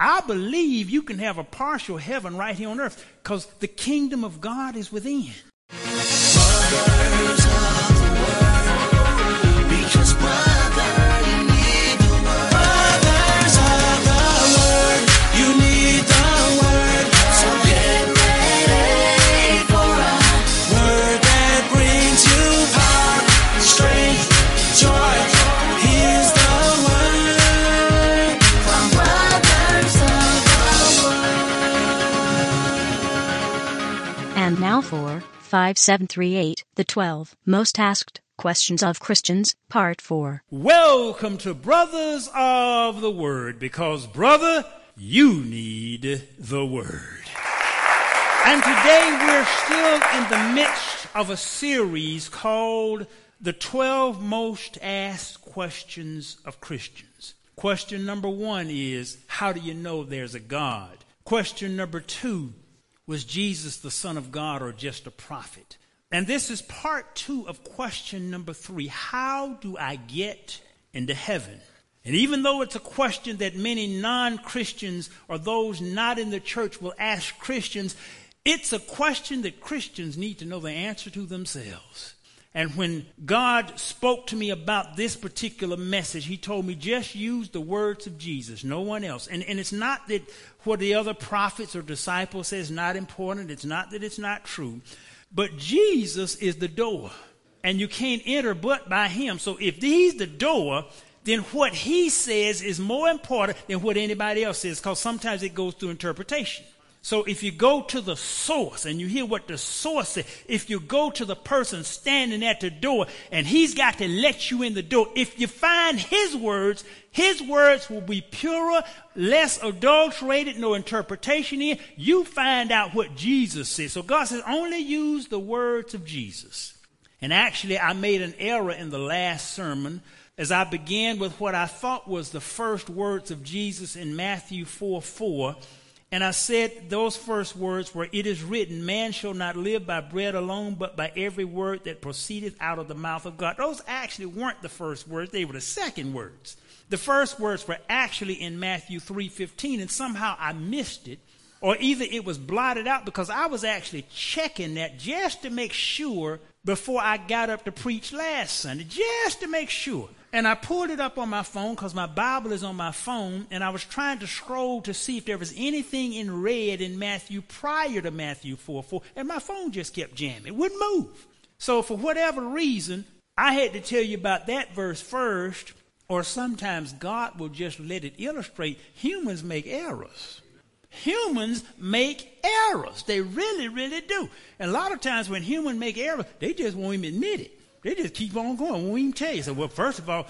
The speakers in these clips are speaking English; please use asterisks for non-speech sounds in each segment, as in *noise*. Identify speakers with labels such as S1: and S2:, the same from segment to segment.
S1: I believe you can have a partial heaven right here on earth because the kingdom of God is within.
S2: 5738, the 12 most asked questions of Christians, part 4.
S1: Welcome to Brothers of the Word because, brother, you need the Word. And today we're still in the midst of a series called The 12 Most Asked Questions of Christians. Question number one is How do you know there's a God? Question number two Was Jesus the Son of God or just a prophet? And this is part two of question number three How do I get into heaven? And even though it's a question that many non Christians or those not in the church will ask Christians, it's a question that Christians need to know the answer to themselves. And when God spoke to me about this particular message, He told me just use the words of Jesus, no one else. And, and it's not that what the other prophets or disciples say is not important, it's not that it's not true. But Jesus is the door, and you can't enter but by Him. So if He's the door, then what He says is more important than what anybody else says, because sometimes it goes through interpretation. So if you go to the source and you hear what the source says, if you go to the person standing at the door and he's got to let you in the door, if you find his words, his words will be purer, less adulterated, no interpretation in. You find out what Jesus says. So God says only use the words of Jesus. And actually, I made an error in the last sermon as I began with what I thought was the first words of Jesus in Matthew 4 4. And I said those first words where It is written, man shall not live by bread alone, but by every word that proceedeth out of the mouth of God. Those actually weren't the first words, they were the second words. The first words were actually in Matthew 3:15 and somehow I missed it or either it was blotted out because I was actually checking that just to make sure before I got up to preach last Sunday, just to make sure. And I pulled it up on my phone because my Bible is on my phone, and I was trying to scroll to see if there was anything in red in Matthew prior to Matthew 4 4, and my phone just kept jamming. It wouldn't move. So, for whatever reason, I had to tell you about that verse first, or sometimes God will just let it illustrate humans make errors. Humans make errors. They really, really do. And a lot of times when humans make errors, they just won't even admit it. They just keep on going. Won't even tell you. So, well, first of all,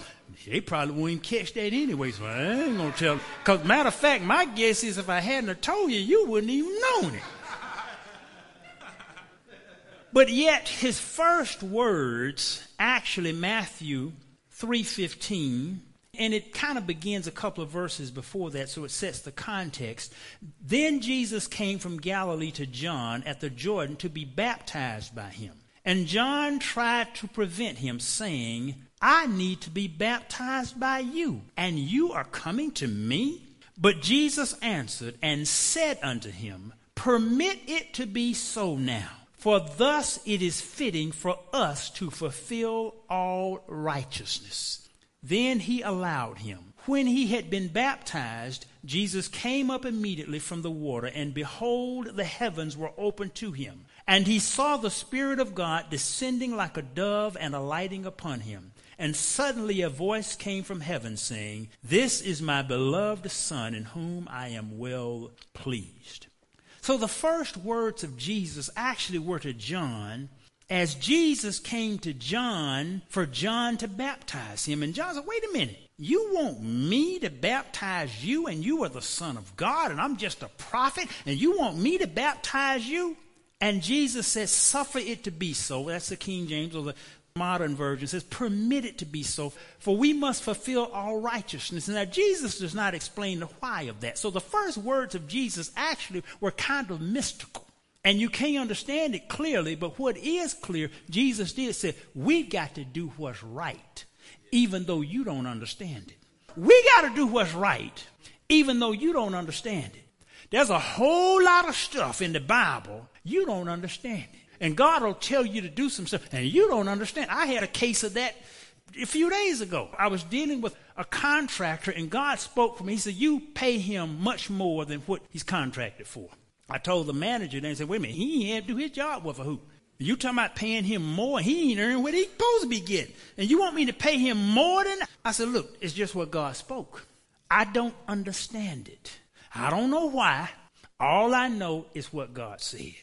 S1: they probably won't even catch that anyway. So I ain't gonna tell. Cause matter of fact, my guess is if I hadn't told you, you wouldn't even known it. But yet, his first words, actually Matthew three fifteen, and it kind of begins a couple of verses before that, so it sets the context. Then Jesus came from Galilee to John at the Jordan to be baptized by him. And John tried to prevent him, saying, I need to be baptized by you, and you are coming to me? But Jesus answered and said unto him, Permit it to be so now, for thus it is fitting for us to fulfill all righteousness. Then he allowed him. When he had been baptized, Jesus came up immediately from the water, and behold, the heavens were opened to him. And he saw the Spirit of God descending like a dove and alighting upon him. And suddenly a voice came from heaven saying, This is my beloved Son, in whom I am well pleased. So the first words of Jesus actually were to John as Jesus came to John for John to baptize him. And John said, Wait a minute. You want me to baptize you, and you are the Son of God, and I'm just a prophet, and you want me to baptize you? And Jesus says, Suffer it to be so. That's the King James or the modern version. It says, Permit it to be so, for we must fulfill all righteousness. Now, Jesus does not explain the why of that. So the first words of Jesus actually were kind of mystical. And you can't understand it clearly, but what is clear, Jesus did say, We've got to do what's right, even though you don't understand it. We got to do what's right, even though you don't understand it. There's a whole lot of stuff in the Bible you don't understand it. And God will tell you to do some stuff and you don't understand. I had a case of that a few days ago. I was dealing with a contractor and God spoke for me. He said, You pay him much more than what he's contracted for. I told the manager, and said, Wait a minute, he ain't do his job with a hoop. You talking about paying him more? He ain't earning what he's supposed to be getting. And you want me to pay him more than I said, look, it's just what God spoke. I don't understand it. I don't know why. All I know is what God said.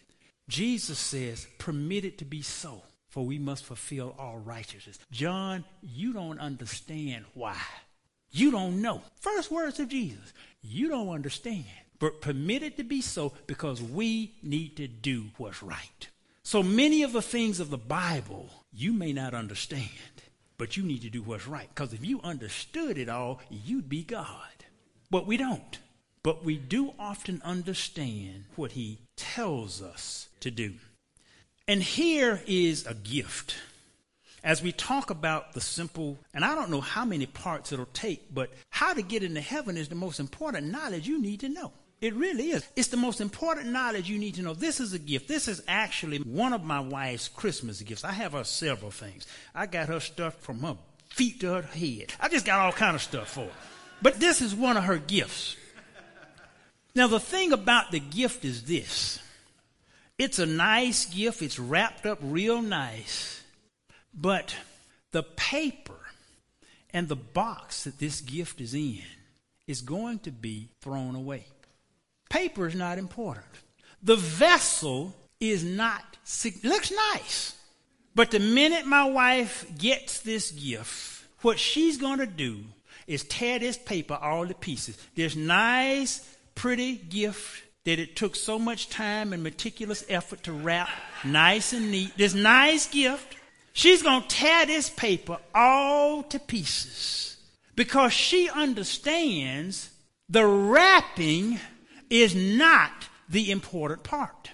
S1: Jesus says, permit it to be so, for we must fulfill all righteousness. John, you don't understand why. You don't know. First words of Jesus. You don't understand. But permit it to be so because we need to do what's right. So many of the things of the Bible you may not understand, but you need to do what's right. Because if you understood it all, you'd be God. But we don't. But we do often understand what He tells us to do. And here is a gift. As we talk about the simple, and I don't know how many parts it'll take, but how to get into heaven is the most important knowledge you need to know. It really is. It's the most important knowledge you need to know. This is a gift. This is actually one of my wife's Christmas gifts. I have her several things. I got her stuff from her feet to her head. I just got all kind of stuff for her. But this is one of her gifts. Now the thing about the gift is this. It's a nice gift. It's wrapped up real nice. But the paper and the box that this gift is in is going to be thrown away. Paper is not important. The vessel is not, looks nice. But the minute my wife gets this gift, what she's going to do is tear this paper all to pieces. This nice, pretty gift that it took so much time and meticulous effort to wrap nice and neat. This nice gift, she's going to tear this paper all to pieces because she understands the wrapping is not the important part.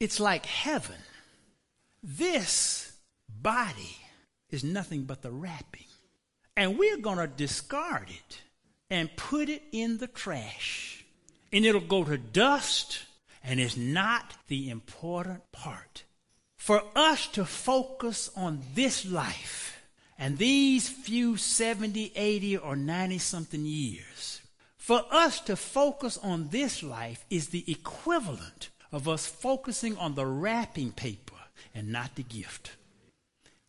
S1: It's like heaven. This body is nothing but the wrapping. And we're going to discard it and put it in the trash. And it'll go to dust, and it's not the important part. For us to focus on this life and these few 70, 80, or 90 something years for us to focus on this life is the equivalent of us focusing on the wrapping paper and not the gift.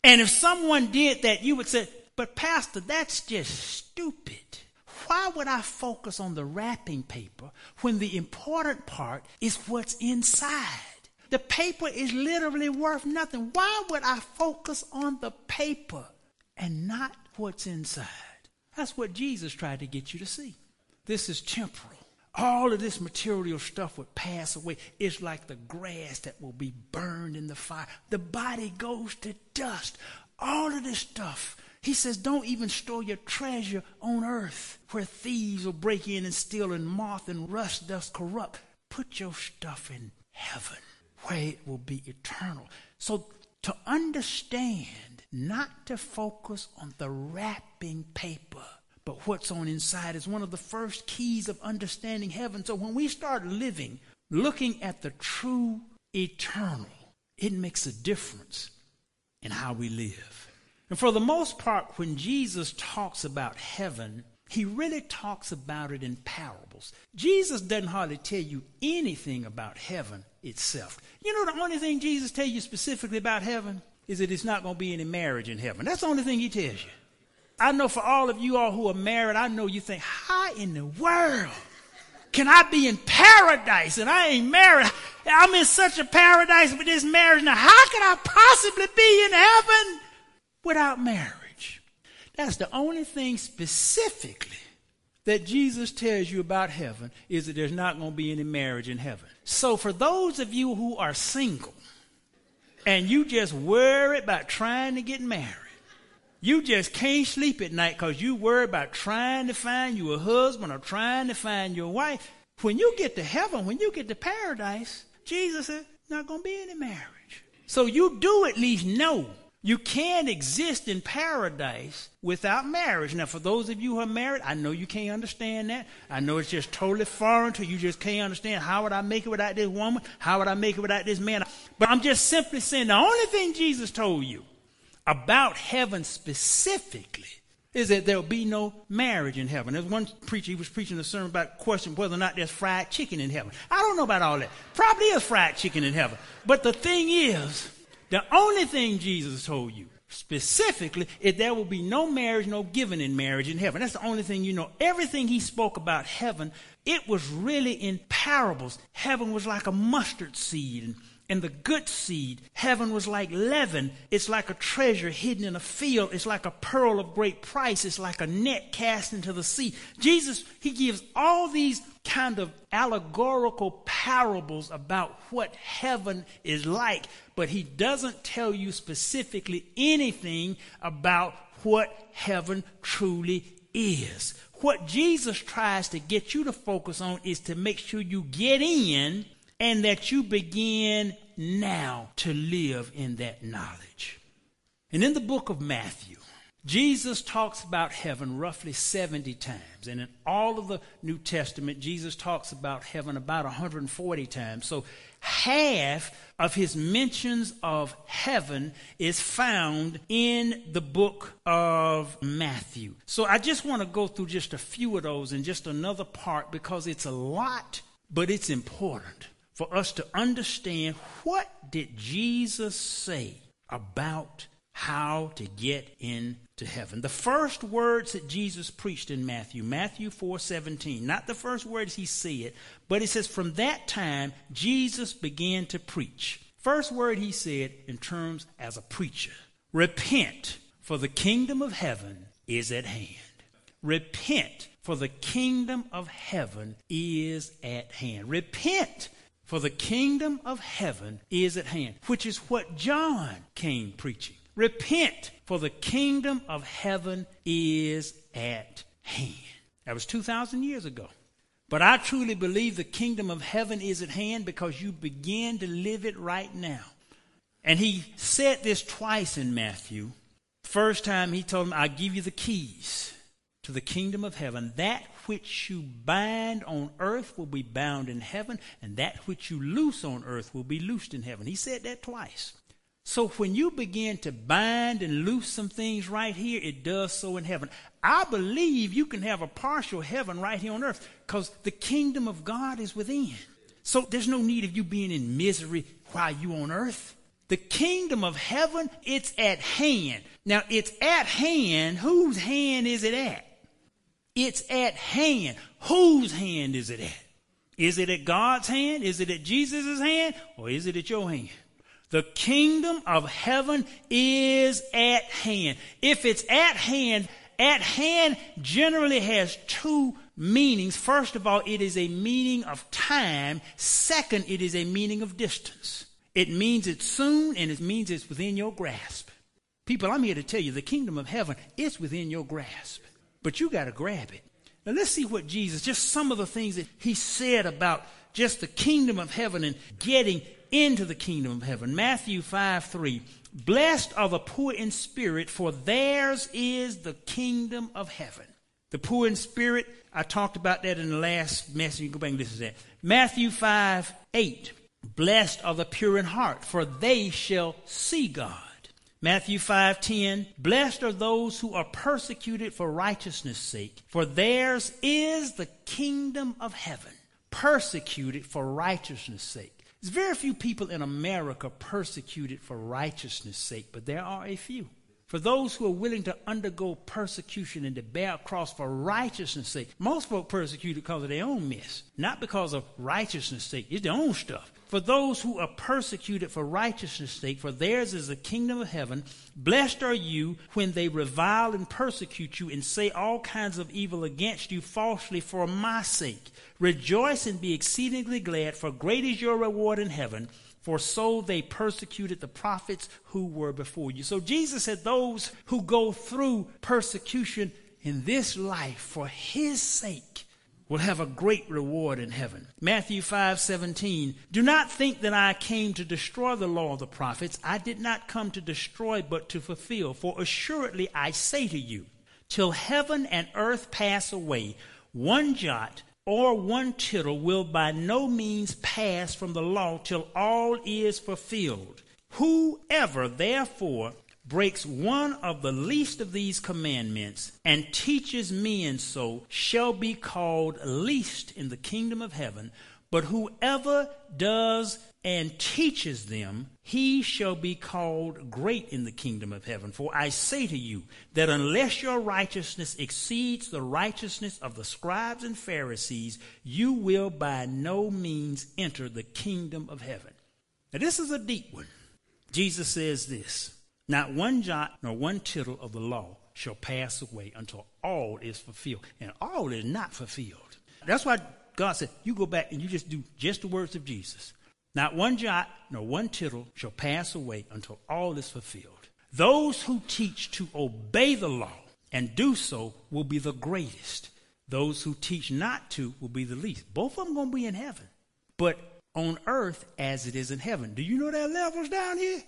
S1: And if someone did that, you would say, but Pastor, that's just stupid. Why would I focus on the wrapping paper when the important part is what's inside? The paper is literally worth nothing. Why would I focus on the paper and not what's inside? That's what Jesus tried to get you to see. This is temporal. All of this material stuff would pass away. It's like the grass that will be burned in the fire. The body goes to dust. All of this stuff. He says, don't even store your treasure on earth where thieves will break in and steal and moth and rust does corrupt. Put your stuff in heaven where it will be eternal. So to understand, not to focus on the wrapping paper but what's on inside is one of the first keys of understanding heaven. So when we start living, looking at the true eternal, it makes a difference in how we live. And for the most part, when Jesus talks about heaven, he really talks about it in parables. Jesus doesn't hardly tell you anything about heaven itself. You know, the only thing Jesus tells you specifically about heaven is that it's not going to be any marriage in heaven. That's the only thing he tells you. I know for all of you all who are married, I know you think, how in the world can I be in paradise and I ain't married? I'm in such a paradise with this marriage. Now, how can I possibly be in heaven without marriage? That's the only thing specifically that Jesus tells you about heaven is that there's not going to be any marriage in heaven. So, for those of you who are single and you just worry about trying to get married, you just can't sleep at night because you worry about trying to find you a husband or trying to find your wife. When you get to heaven, when you get to paradise, Jesus said, not going to be any marriage. So you do at least know You can't exist in paradise without marriage. Now, for those of you who are married, I know you can't understand that. I know it's just totally foreign to you. Just can't understand how would I make it without this woman? How would I make it without this man? But I'm just simply saying the only thing Jesus told you about heaven specifically is that there will be no marriage in heaven. There's one preacher, he was preaching a sermon about question whether or not there's fried chicken in heaven. I don't know about all that. Probably is fried chicken in heaven. But the thing is, the only thing Jesus told you specifically is there will be no marriage, no giving in marriage in heaven. That's the only thing you know. Everything he spoke about heaven, it was really in parables. Heaven was like a mustard seed and the good seed. Heaven was like leaven. It's like a treasure hidden in a field. It's like a pearl of great price. It's like a net cast into the sea. Jesus, he gives all these kind of allegorical parables about what heaven is like, but he doesn't tell you specifically anything about what heaven truly is. What Jesus tries to get you to focus on is to make sure you get in and that you begin now to live in that knowledge. And in the book of Matthew, Jesus talks about heaven roughly 70 times. And in all of the New Testament, Jesus talks about heaven about 140 times. So half of his mentions of heaven is found in the book of Matthew. So I just want to go through just a few of those in just another part because it's a lot, but it's important for us to understand what did Jesus say about how to get into heaven. The first words that Jesus preached in Matthew, Matthew 4:17, not the first words he said, but it says from that time Jesus began to preach. First word he said in terms as a preacher, repent, for the kingdom of heaven is at hand. Repent, for the kingdom of heaven is at hand. Repent for the kingdom of heaven is at hand, which is what John came preaching. Repent, for the kingdom of heaven is at hand. That was 2,000 years ago. But I truly believe the kingdom of heaven is at hand because you begin to live it right now. And he said this twice in Matthew. First time he told him, I give you the keys to the kingdom of heaven. That which you bind on earth will be bound in heaven, and that which you loose on earth will be loosed in heaven. He said that twice. So when you begin to bind and loose some things right here, it does so in heaven. I believe you can have a partial heaven right here on earth because the kingdom of God is within. So there's no need of you being in misery while you on earth. The kingdom of heaven, it's at hand. Now it's at hand. Whose hand is it at? It's at hand. Whose hand is it at? Is it at God's hand? Is it at Jesus' hand? Or is it at your hand? The kingdom of heaven is at hand. If it's at hand, at hand generally has two meanings. First of all, it is a meaning of time. Second, it is a meaning of distance. It means it's soon and it means it's within your grasp. People, I'm here to tell you the kingdom of heaven is within your grasp but you got to grab it. Now let's see what Jesus, just some of the things that he said about just the kingdom of heaven and getting into the kingdom of heaven. Matthew 5 3. Blessed are the poor in spirit, for theirs is the kingdom of heaven. The poor in spirit, I talked about that in the last message. You go back and listen to that. Matthew 5 8. Blessed are the pure in heart, for they shall see God. Matthew 5:10 Blessed are those who are persecuted for righteousness' sake, for theirs is the kingdom of heaven. Persecuted for righteousness' sake. There's very few people in America persecuted for righteousness' sake, but there are a few. For those who are willing to undergo persecution and to bear a cross for righteousness' sake, most folk persecuted because of their own mess, not because of righteousness' sake. It's their own stuff. For those who are persecuted for righteousness' sake, for theirs is the kingdom of heaven. Blessed are you when they revile and persecute you and say all kinds of evil against you falsely for my sake. Rejoice and be exceedingly glad, for great is your reward in heaven. For so they persecuted the prophets who were before you. So Jesus said, Those who go through persecution in this life for his sake will have a great reward in heaven. Matthew 5:17 Do not think that I came to destroy the law of the prophets. I did not come to destroy but to fulfill. For assuredly I say to you, till heaven and earth pass away, one jot or one tittle will by no means pass from the law till all is fulfilled. Whoever therefore breaks one of the least of these commandments and teaches men so shall be called least in the kingdom of heaven. But whoever does and teaches them, he shall be called great in the kingdom of heaven. For I say to you that unless your righteousness exceeds the righteousness of the scribes and Pharisees, you will by no means enter the kingdom of heaven. Now, this is a deep one. Jesus says this not one jot nor one tittle of the law shall pass away until all is fulfilled. And all is not fulfilled. That's why God said, you go back and you just do just the words of Jesus. Not one jot nor one tittle shall pass away until all is fulfilled. Those who teach to obey the law and do so will be the greatest. Those who teach not to will be the least. Both of them going to be in heaven. But on earth as it is in heaven. Do you know there are levels down here?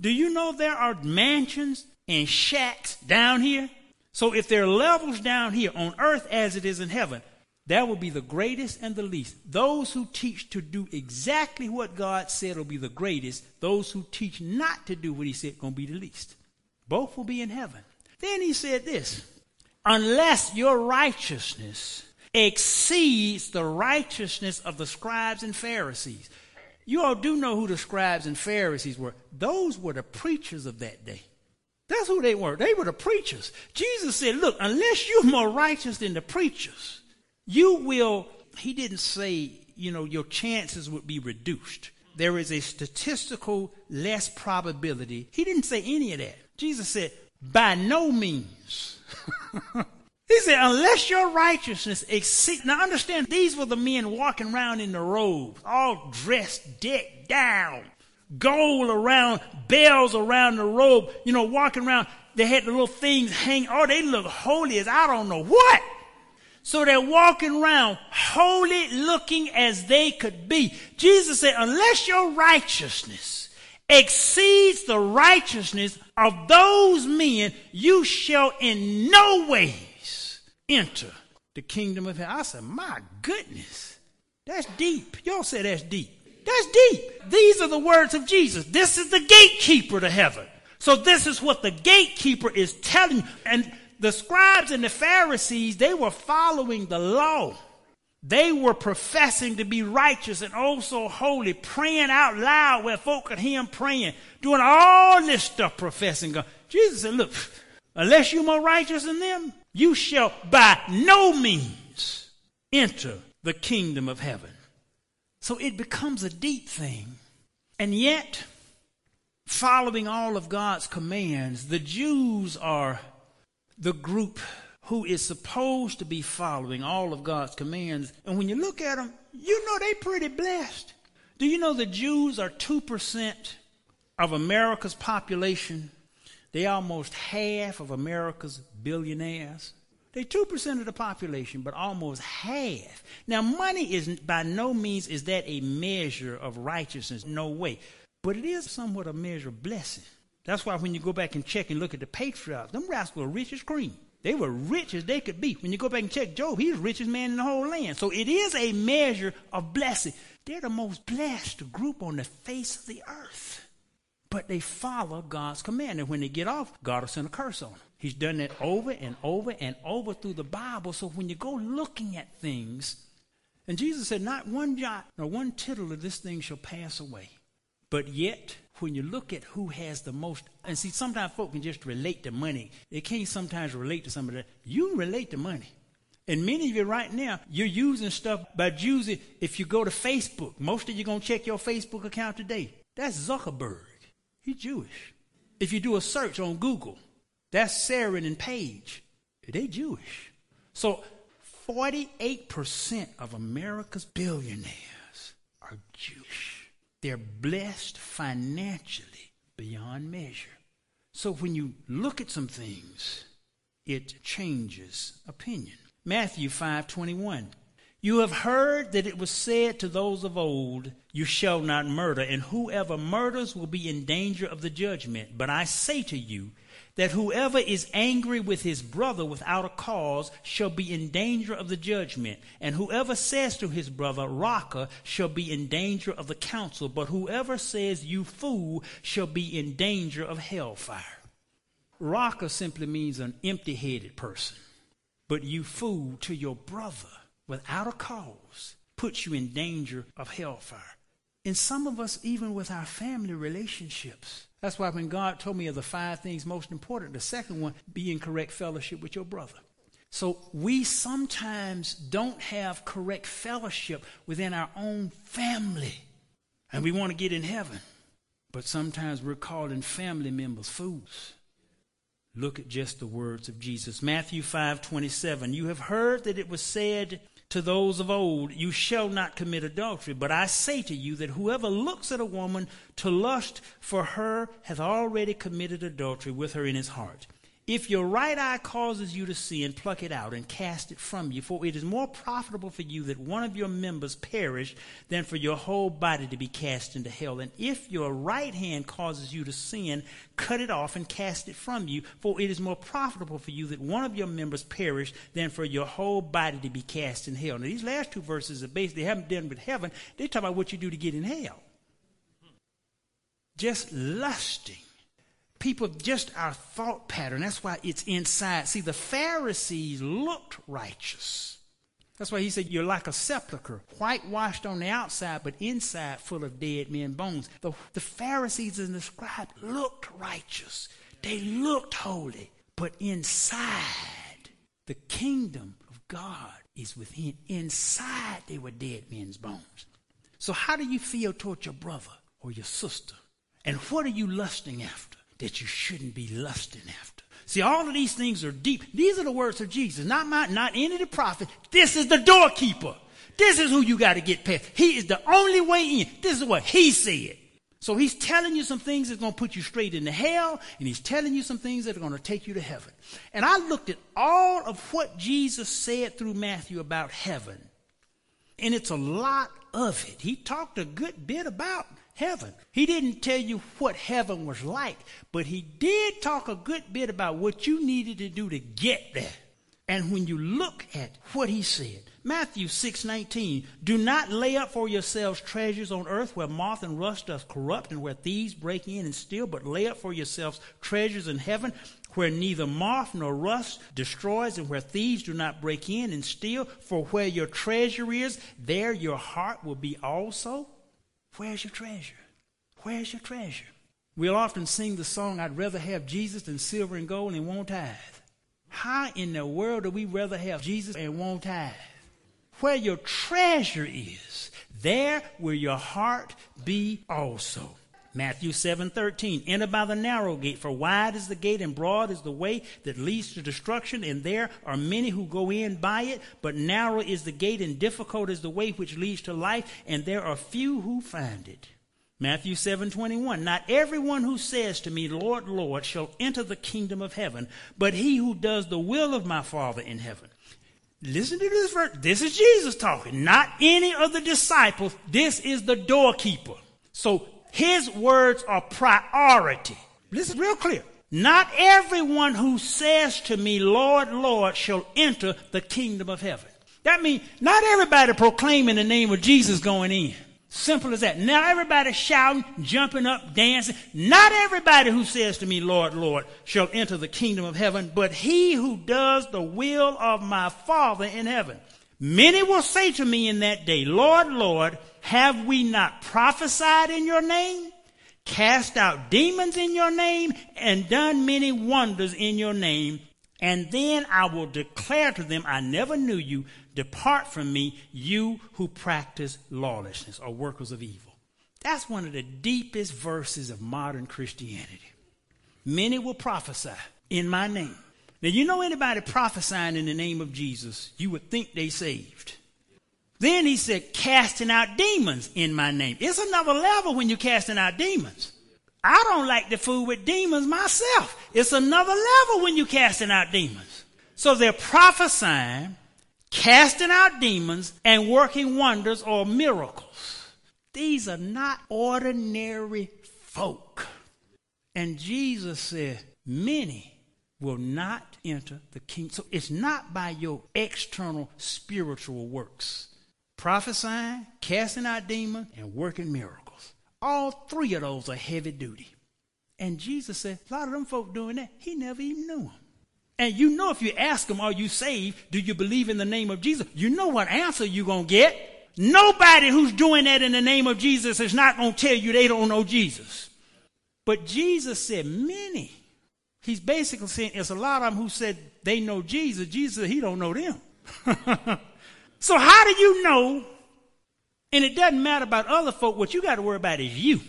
S1: Do you know there are mansions and shacks down here? So if there are levels down here on earth as it is in heaven, that will be the greatest and the least. Those who teach to do exactly what God said will be the greatest. Those who teach not to do what he said going to be the least. Both will be in heaven. Then he said this, unless your righteousness exceeds the righteousness of the scribes and Pharisees. You all do know who the scribes and Pharisees were. Those were the preachers of that day. That's who they were. They were the preachers. Jesus said, Look, unless you're more righteous than the preachers, you will, he didn't say, you know, your chances would be reduced. There is a statistical less probability. He didn't say any of that. Jesus said, by no means. *laughs* He said, unless your righteousness exceeds. Now understand, these were the men walking around in the robes, all dressed, decked down, gold around, bells around the robe, you know, walking around. They had the little things hanging. Oh, they look holy as I don't know what. So they're walking around holy looking as they could be. Jesus said, unless your righteousness exceeds the righteousness of those men, you shall in no way enter the kingdom of heaven. I said, my goodness, that's deep. Y'all say that's deep. That's deep. These are the words of Jesus. This is the gatekeeper to heaven. So this is what the gatekeeper is telling you. And the scribes and the Pharisees, they were following the law. They were professing to be righteous and oh also holy, praying out loud where folk could hear them praying, doing all this stuff, professing God. Jesus said, look, unless you're more righteous than them, you shall by no means enter the kingdom of heaven. So it becomes a deep thing. And yet, following all of God's commands, the Jews are the group who is supposed to be following all of God's commands. And when you look at them, you know they're pretty blessed. Do you know the Jews are 2% of America's population? They're almost half of America's billionaires. They're 2% of the population, but almost half. Now, money is by no means is that a measure of righteousness. No way. But it is somewhat a measure of blessing. That's why when you go back and check and look at the patriarchs, them rascals were rich as cream. They were rich as they could be. When you go back and check Job, he's the richest man in the whole land. So it is a measure of blessing. They're the most blessed group on the face of the earth. But they follow God's command. And when they get off, God will send a curse on them. He's done that over and over and over through the Bible. So when you go looking at things, and Jesus said, Not one jot nor one tittle of this thing shall pass away. But yet, when you look at who has the most, and see, sometimes folk can just relate to money. They can't sometimes relate to somebody. You relate to money. And many of you right now, you're using stuff by using, if you go to Facebook, most of you're going to check your Facebook account today. That's Zuckerberg. He's Jewish. If you do a search on Google, that's Saren and Page. They Jewish. So 48% of America's billionaires are Jewish. They're blessed financially beyond measure. So when you look at some things, it changes opinion. Matthew 5:21. You have heard that it was said to those of old, You shall not murder, and whoever murders will be in danger of the judgment. But I say to you, that whoever is angry with his brother without a cause shall be in danger of the judgment, and whoever says to his brother, Raca, shall be in danger of the council, but whoever says, You fool, shall be in danger of hellfire. Raca simply means an empty headed person, but you fool to your brother without a cause puts you in danger of hellfire. And some of us, even with our family relationships, that's why when God told me of the five things most important, the second one, be in correct fellowship with your brother. So we sometimes don't have correct fellowship within our own family. And we want to get in heaven. But sometimes we're calling family members fools. Look at just the words of Jesus. Matthew 5 27. You have heard that it was said, to those of old, You shall not commit adultery. But I say to you that whoever looks at a woman to lust for her hath already committed adultery with her in his heart. If your right eye causes you to sin, pluck it out and cast it from you. For it is more profitable for you that one of your members perish than for your whole body to be cast into hell. And if your right hand causes you to sin, cut it off and cast it from you. For it is more profitable for you that one of your members perish than for your whole body to be cast in hell. Now, these last two verses are basically haven't done with heaven. They talk about what you do to get in hell. Just lusting people just our thought pattern. That's why it's inside. See, the Pharisees looked righteous. That's why he said, You're like a sepulchre, whitewashed on the outside, but inside full of dead men bones. The, the Pharisees and the scribes looked righteous. They looked holy. But inside, the kingdom of God is within. Inside, they were dead men's bones. So, how do you feel toward your brother or your sister? And what are you lusting after? That you shouldn't be lusting after. See, all of these things are deep. These are the words of Jesus, not my, not any of the prophets. This is the doorkeeper. This is who you got to get past. He is the only way in. This is what he said. So he's telling you some things that's going to put you straight into hell, and he's telling you some things that are going to take you to heaven. And I looked at all of what Jesus said through Matthew about heaven, and it's a lot of it. He talked a good bit about heaven. He didn't tell you what heaven was like, but he did talk a good bit about what you needed to do to get there. And when you look at what he said, Matthew 6:19, do not lay up for yourselves treasures on earth where moth and rust doth corrupt and where thieves break in and steal, but lay up for yourselves treasures in heaven where neither moth nor rust destroys and where thieves do not break in and steal, for where your treasure is, there your heart will be also. Where's your treasure? Where's your treasure? We'll often sing the song, I'd rather have Jesus than silver and gold and won't tithe. How in the world do we rather have Jesus and won't tithe? Where your treasure is, there will your heart be also. Matthew 7:13 Enter by the narrow gate for wide is the gate and broad is the way that leads to destruction and there are many who go in by it but narrow is the gate and difficult is the way which leads to life and there are few who find it. Matthew 7:21 Not everyone who says to me Lord Lord shall enter the kingdom of heaven but he who does the will of my Father in heaven. Listen to this verse. This is Jesus talking, not any of the disciples. This is the doorkeeper. So his words are priority. Listen real clear. Not everyone who says to me, Lord, Lord, shall enter the kingdom of heaven. That means not everybody proclaiming the name of Jesus going in. Simple as that. Not everybody shouting, jumping up, dancing. Not everybody who says to me, Lord, Lord, shall enter the kingdom of heaven, but he who does the will of my Father in heaven. Many will say to me in that day, Lord, Lord, have we not prophesied in your name, cast out demons in your name, and done many wonders in your name? And then I will declare to them, I never knew you. Depart from me, you who practice lawlessness or workers of evil. That's one of the deepest verses of modern Christianity. Many will prophesy in my name. Now, you know anybody prophesying in the name of Jesus, you would think they saved. Then he said, casting out demons in my name. It's another level when you're casting out demons. I don't like to fool with demons myself. It's another level when you're casting out demons. So they're prophesying, casting out demons, and working wonders or miracles. These are not ordinary folk. And Jesus said, Many will not enter the kingdom. So it's not by your external spiritual works. Prophesying, casting out demons, and working miracles. All three of those are heavy duty. And Jesus said, a lot of them folk doing that, he never even knew them. And you know if you ask them, are you saved? Do you believe in the name of Jesus? You know what answer you're going to get. Nobody who's doing that in the name of Jesus is not going to tell you they don't know Jesus. But Jesus said, many. He's basically saying it's a lot of them who said they know Jesus. Jesus he don't know them. *laughs* so how do you know? And it doesn't matter about other folk. What you got to worry about is you.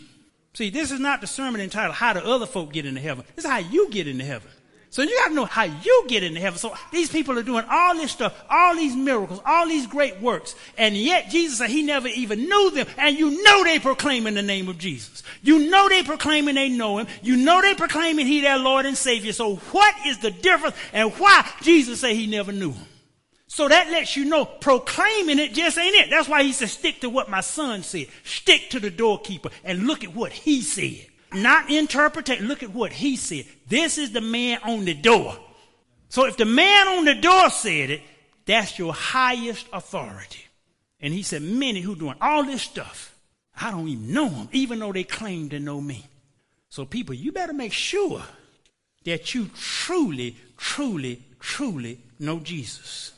S1: See, this is not the sermon entitled How Do Other Folk Get into Heaven? This is how you get into heaven. So you got to know how you get into heaven. So these people are doing all this stuff, all these miracles, all these great works. And yet Jesus said he never even knew them. And you know they proclaim in the name of Jesus. You know they proclaiming they know him. You know they proclaiming he their Lord and Savior. So what is the difference and why Jesus said he never knew him? So that lets you know proclaiming it just ain't it. That's why he said stick to what my son said. Stick to the doorkeeper and look at what he said. Not interpretate. Look at what he said. This is the man on the door. So if the man on the door said it, that's your highest authority. And he said, many who doing all this stuff, I don't even know them, even though they claim to know me. So people, you better make sure that you truly, truly, truly know Jesus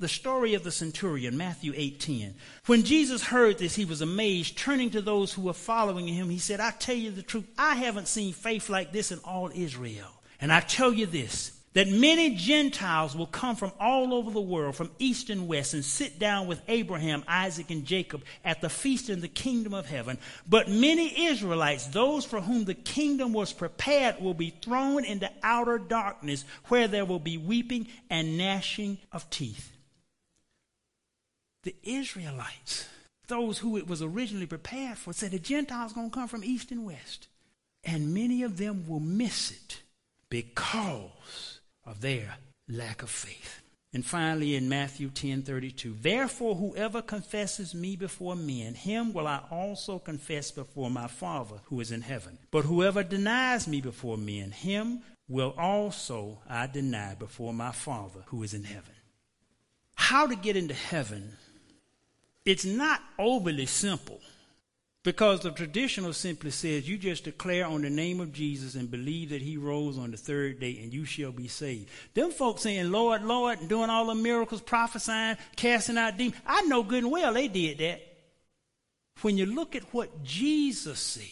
S1: the story of the centurion, Matthew 8:10. When Jesus heard this, he was amazed. Turning to those who were following him, he said, I tell you the truth, I haven't seen faith like this in all Israel. And I tell you this, that many Gentiles will come from all over the world, from east and west, and sit down with Abraham, Isaac, and Jacob at the feast in the kingdom of heaven. But many Israelites, those for whom the kingdom was prepared, will be thrown into outer darkness, where there will be weeping and gnashing of teeth the Israelites, those who it was originally prepared for, said the Gentiles going to come from east and west. And many of them will miss it because of their lack of faith. And finally in Matthew 10:32, therefore whoever confesses me before men, him will I also confess before my Father who is in heaven. But whoever denies me before men, him will also I deny before my Father who is in heaven. How to get into heaven it's not overly simple because the traditional simply says you just declare on the name of Jesus and believe that he rose on the third day and you shall be saved. Them folks saying, Lord, Lord, doing all the miracles, prophesying, casting out demons. I know good and well they did that. When you look at what Jesus said,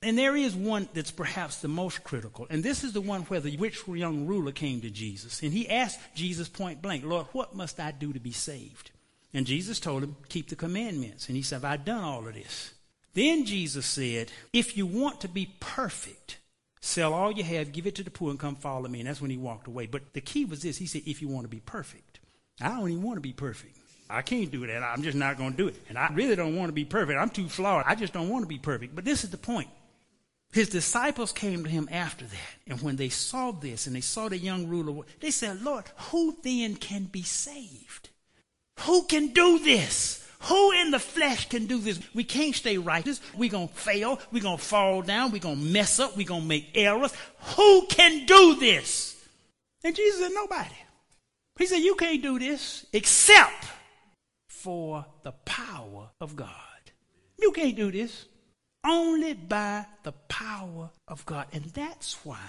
S1: and there is one that's perhaps the most critical, and this is the one where the rich young ruler came to Jesus, and he asked Jesus point blank, Lord, what must I do to be saved? And Jesus told him, Keep the commandments. And he said, I've done all of this? Then Jesus said, If you want to be perfect, sell all you have, give it to the poor, and come follow me. And that's when he walked away. But the key was this He said, If you want to be perfect. I don't even want to be perfect. I can't do that. I'm just not going to do it. And I really don't want to be perfect. I'm too flawed. I just don't want to be perfect. But this is the point. His disciples came to him after that. And when they saw this and they saw the young ruler, they said, Lord, who then can be saved? Who can do this? Who in the flesh can do this? We can't stay righteous. We're going to fail. We're going to fall down. We're going to mess up. We're going to make errors. Who can do this? And Jesus said, Nobody. He said, You can't do this except for the power of God. You can't do this only by the power of God. And that's why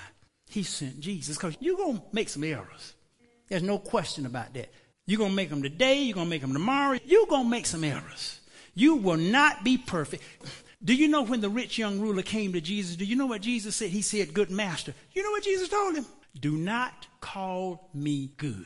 S1: he sent Jesus, because you're going to make some errors. There's no question about that. You're going to make them today. You're going to make them tomorrow. You're going to make some errors. You will not be perfect. Do you know when the rich young ruler came to Jesus? Do you know what Jesus said? He said, Good master. You know what Jesus told him? Do not call me good.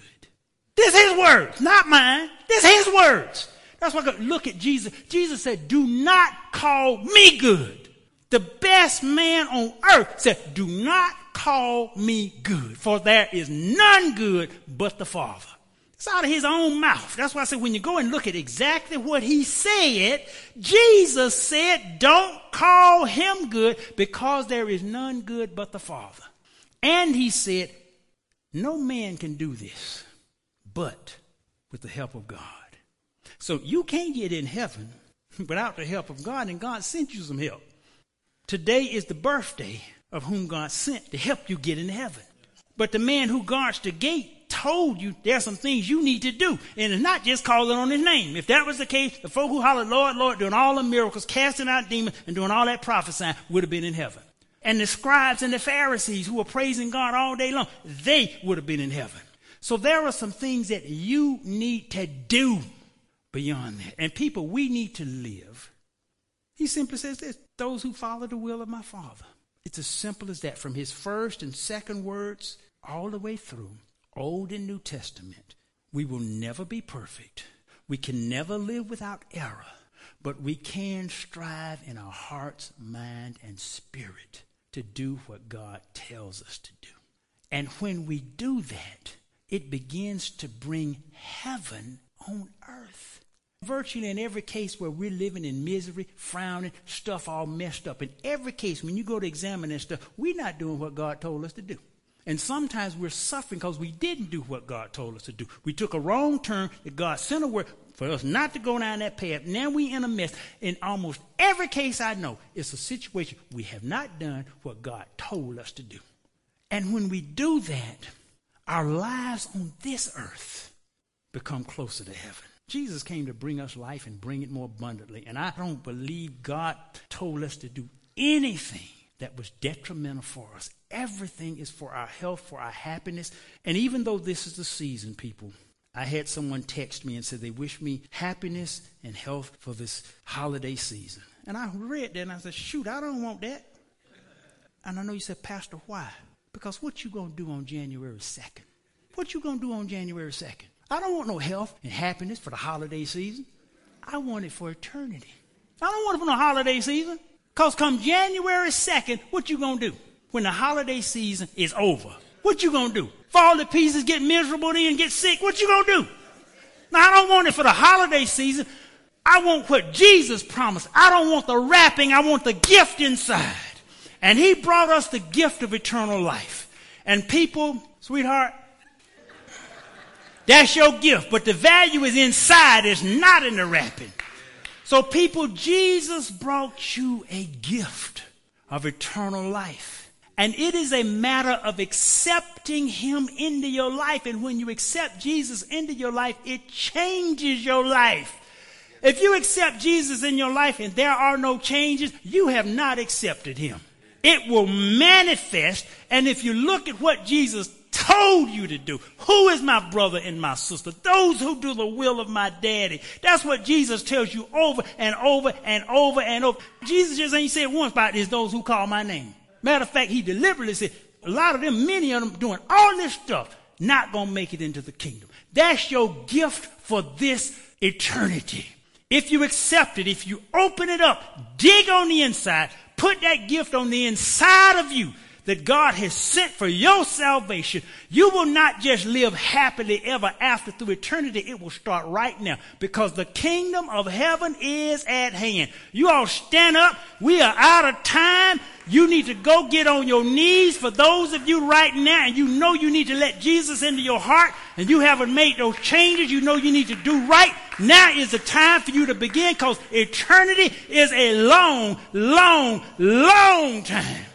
S1: This is his words, not mine. This is his words. That's why I look at Jesus. Jesus said, Do not call me good. The best man on earth said, Do not call me good, for there is none good but the Father. It's out of his own mouth. That's why I said when you go and look at exactly what he said, Jesus said, don't call him good because there is none good but the Father. And he said, no man can do this but with the help of God. So you can't get in heaven *laughs* without the help of God, and God sent you some help. Today is the birthday of whom God sent to help you get in heaven. But the man who guards the gate told you there's some things you need to do. And it's not just calling on his name. If that was the case, the folk who hollered, Lord, Lord, doing all the miracles, casting out demons, and doing all that prophesying would have been in heaven. And the scribes and the Pharisees who were praising God all day long, they would have been in heaven. So there are some things that you need to do beyond that. And people, we need to live. He simply says this those who follow the will of my Father. It's as simple as that. From his first and second words all the way through, Old and New Testament, we will never be perfect. We can never live without error, but we can strive in our hearts, mind, and spirit to do what God tells us to do. And when we do that, it begins to bring heaven on earth. Virtually in every case where we're living in misery, frowning, stuff all messed up, in every case, when you go to examine this stuff, we're not doing what God told us to do. And sometimes we're suffering because we didn't do what God told us to do. We took a wrong turn that God sent a word for us not to go down that path. Now we're in a mess. In almost every case I know, it's a situation we have not done what God told us to do. And when we do that, our lives on this earth become closer to heaven. Jesus came to bring us life and bring it more abundantly. And I don't believe God told us to do anything that was detrimental for us. Everything is for our health, for our happiness. And even though this is the season, people, I had someone text me and said they wish me happiness and health for this holiday season. And I read that and I said, shoot, I don't want that. And I know you said, Pastor, why? Because what you to do on January 2nd? What you to do on January 2nd? I don't want no health and happiness for the holiday season. I want it for eternity. I don't want it for no holiday season. Because come January 2nd, what you going to do? When the holiday season is over. What you going to do? Fall to pieces, get miserable and get sick? What you going to do? Now, I don't want it for the holiday season. I want what Jesus promised. I don't want the wrapping. I want the gift inside. And he brought us the gift of eternal life. And people, sweetheart, that's your gift. But the value is inside, it's not in the wrapping. So people, Jesus brought you a gift of eternal life. And it is a matter of accepting him into your life. And when you accept Jesus into your life, it changes your life. If you accept Jesus in your life and there are no changes, you have not accepted him it will manifest. And if you look at what Jesus told you to do, who is my brother and my sister? Those who do the will of my daddy. That's what Jesus tells you over and over and over and over. Jesus just ain't said once about this, those who call my name. Matter of fact, he deliberately said, a lot of them, many of them doing all this stuff, not to make it into the kingdom. That's your gift for this eternity. If you accept it, if you open it up, dig on the inside, put that gift on the inside of you that God has sent for your salvation, you will not just live happily ever after through eternity. It will start right now because the kingdom of heaven is at hand. You all stand up. We are out of time. You need to go get on your knees for those of you right now and you know you need to let Jesus into your heart and you haven't made those changes you know you need to do right. Now is the time for you to begin because eternity is a long, long, long time.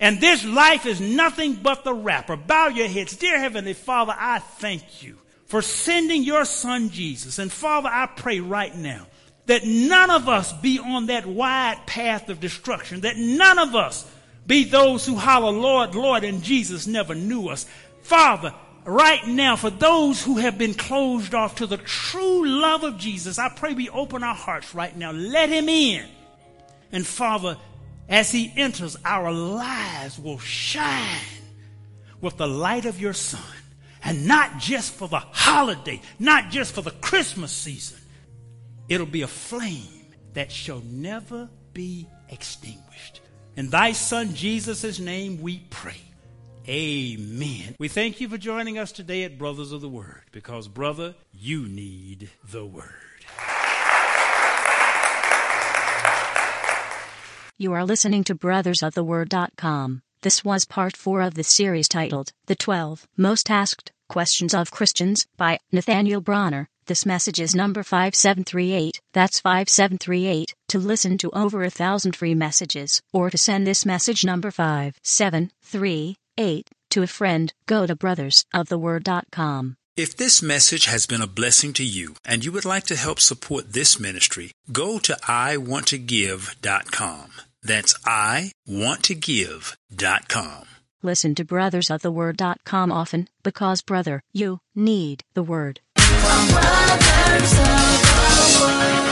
S1: And this life is nothing but the wrapper. Bow your heads. Dear Heavenly Father, I thank you for sending your son Jesus. And Father, I pray right now that none of us be on that wide path of destruction, that none of us be those who holler, Lord, Lord, and Jesus never knew us. Father, right now, for those who have been closed off to the true love of Jesus, I pray we open our hearts right now. Let him in. And Father, as he enters, our lives will shine with the light of your son. And not just for the holiday, not just for the Christmas season. It'll be a flame that shall never be extinguished. In thy son Jesus' name we pray. Amen. We thank you for joining us today at Brothers of the Word because, brother, you need the Word.
S2: You are listening to brothersoftheword.com. This was part 4 of the series titled The 12 Most Asked Questions of Christians by Nathaniel Bronner. This message is number 5738. That's 5738. To listen to over a thousand free messages or to send this message number 5738 to a friend, go to brothersoftheword.com.
S1: If this message has been a blessing to you and you would like to help support this ministry, go to iwanttogive.com. That's iwanttogive.com.
S2: Listen to brothersoftheword.com often because, brother, you need the word.
S3: From Brothers of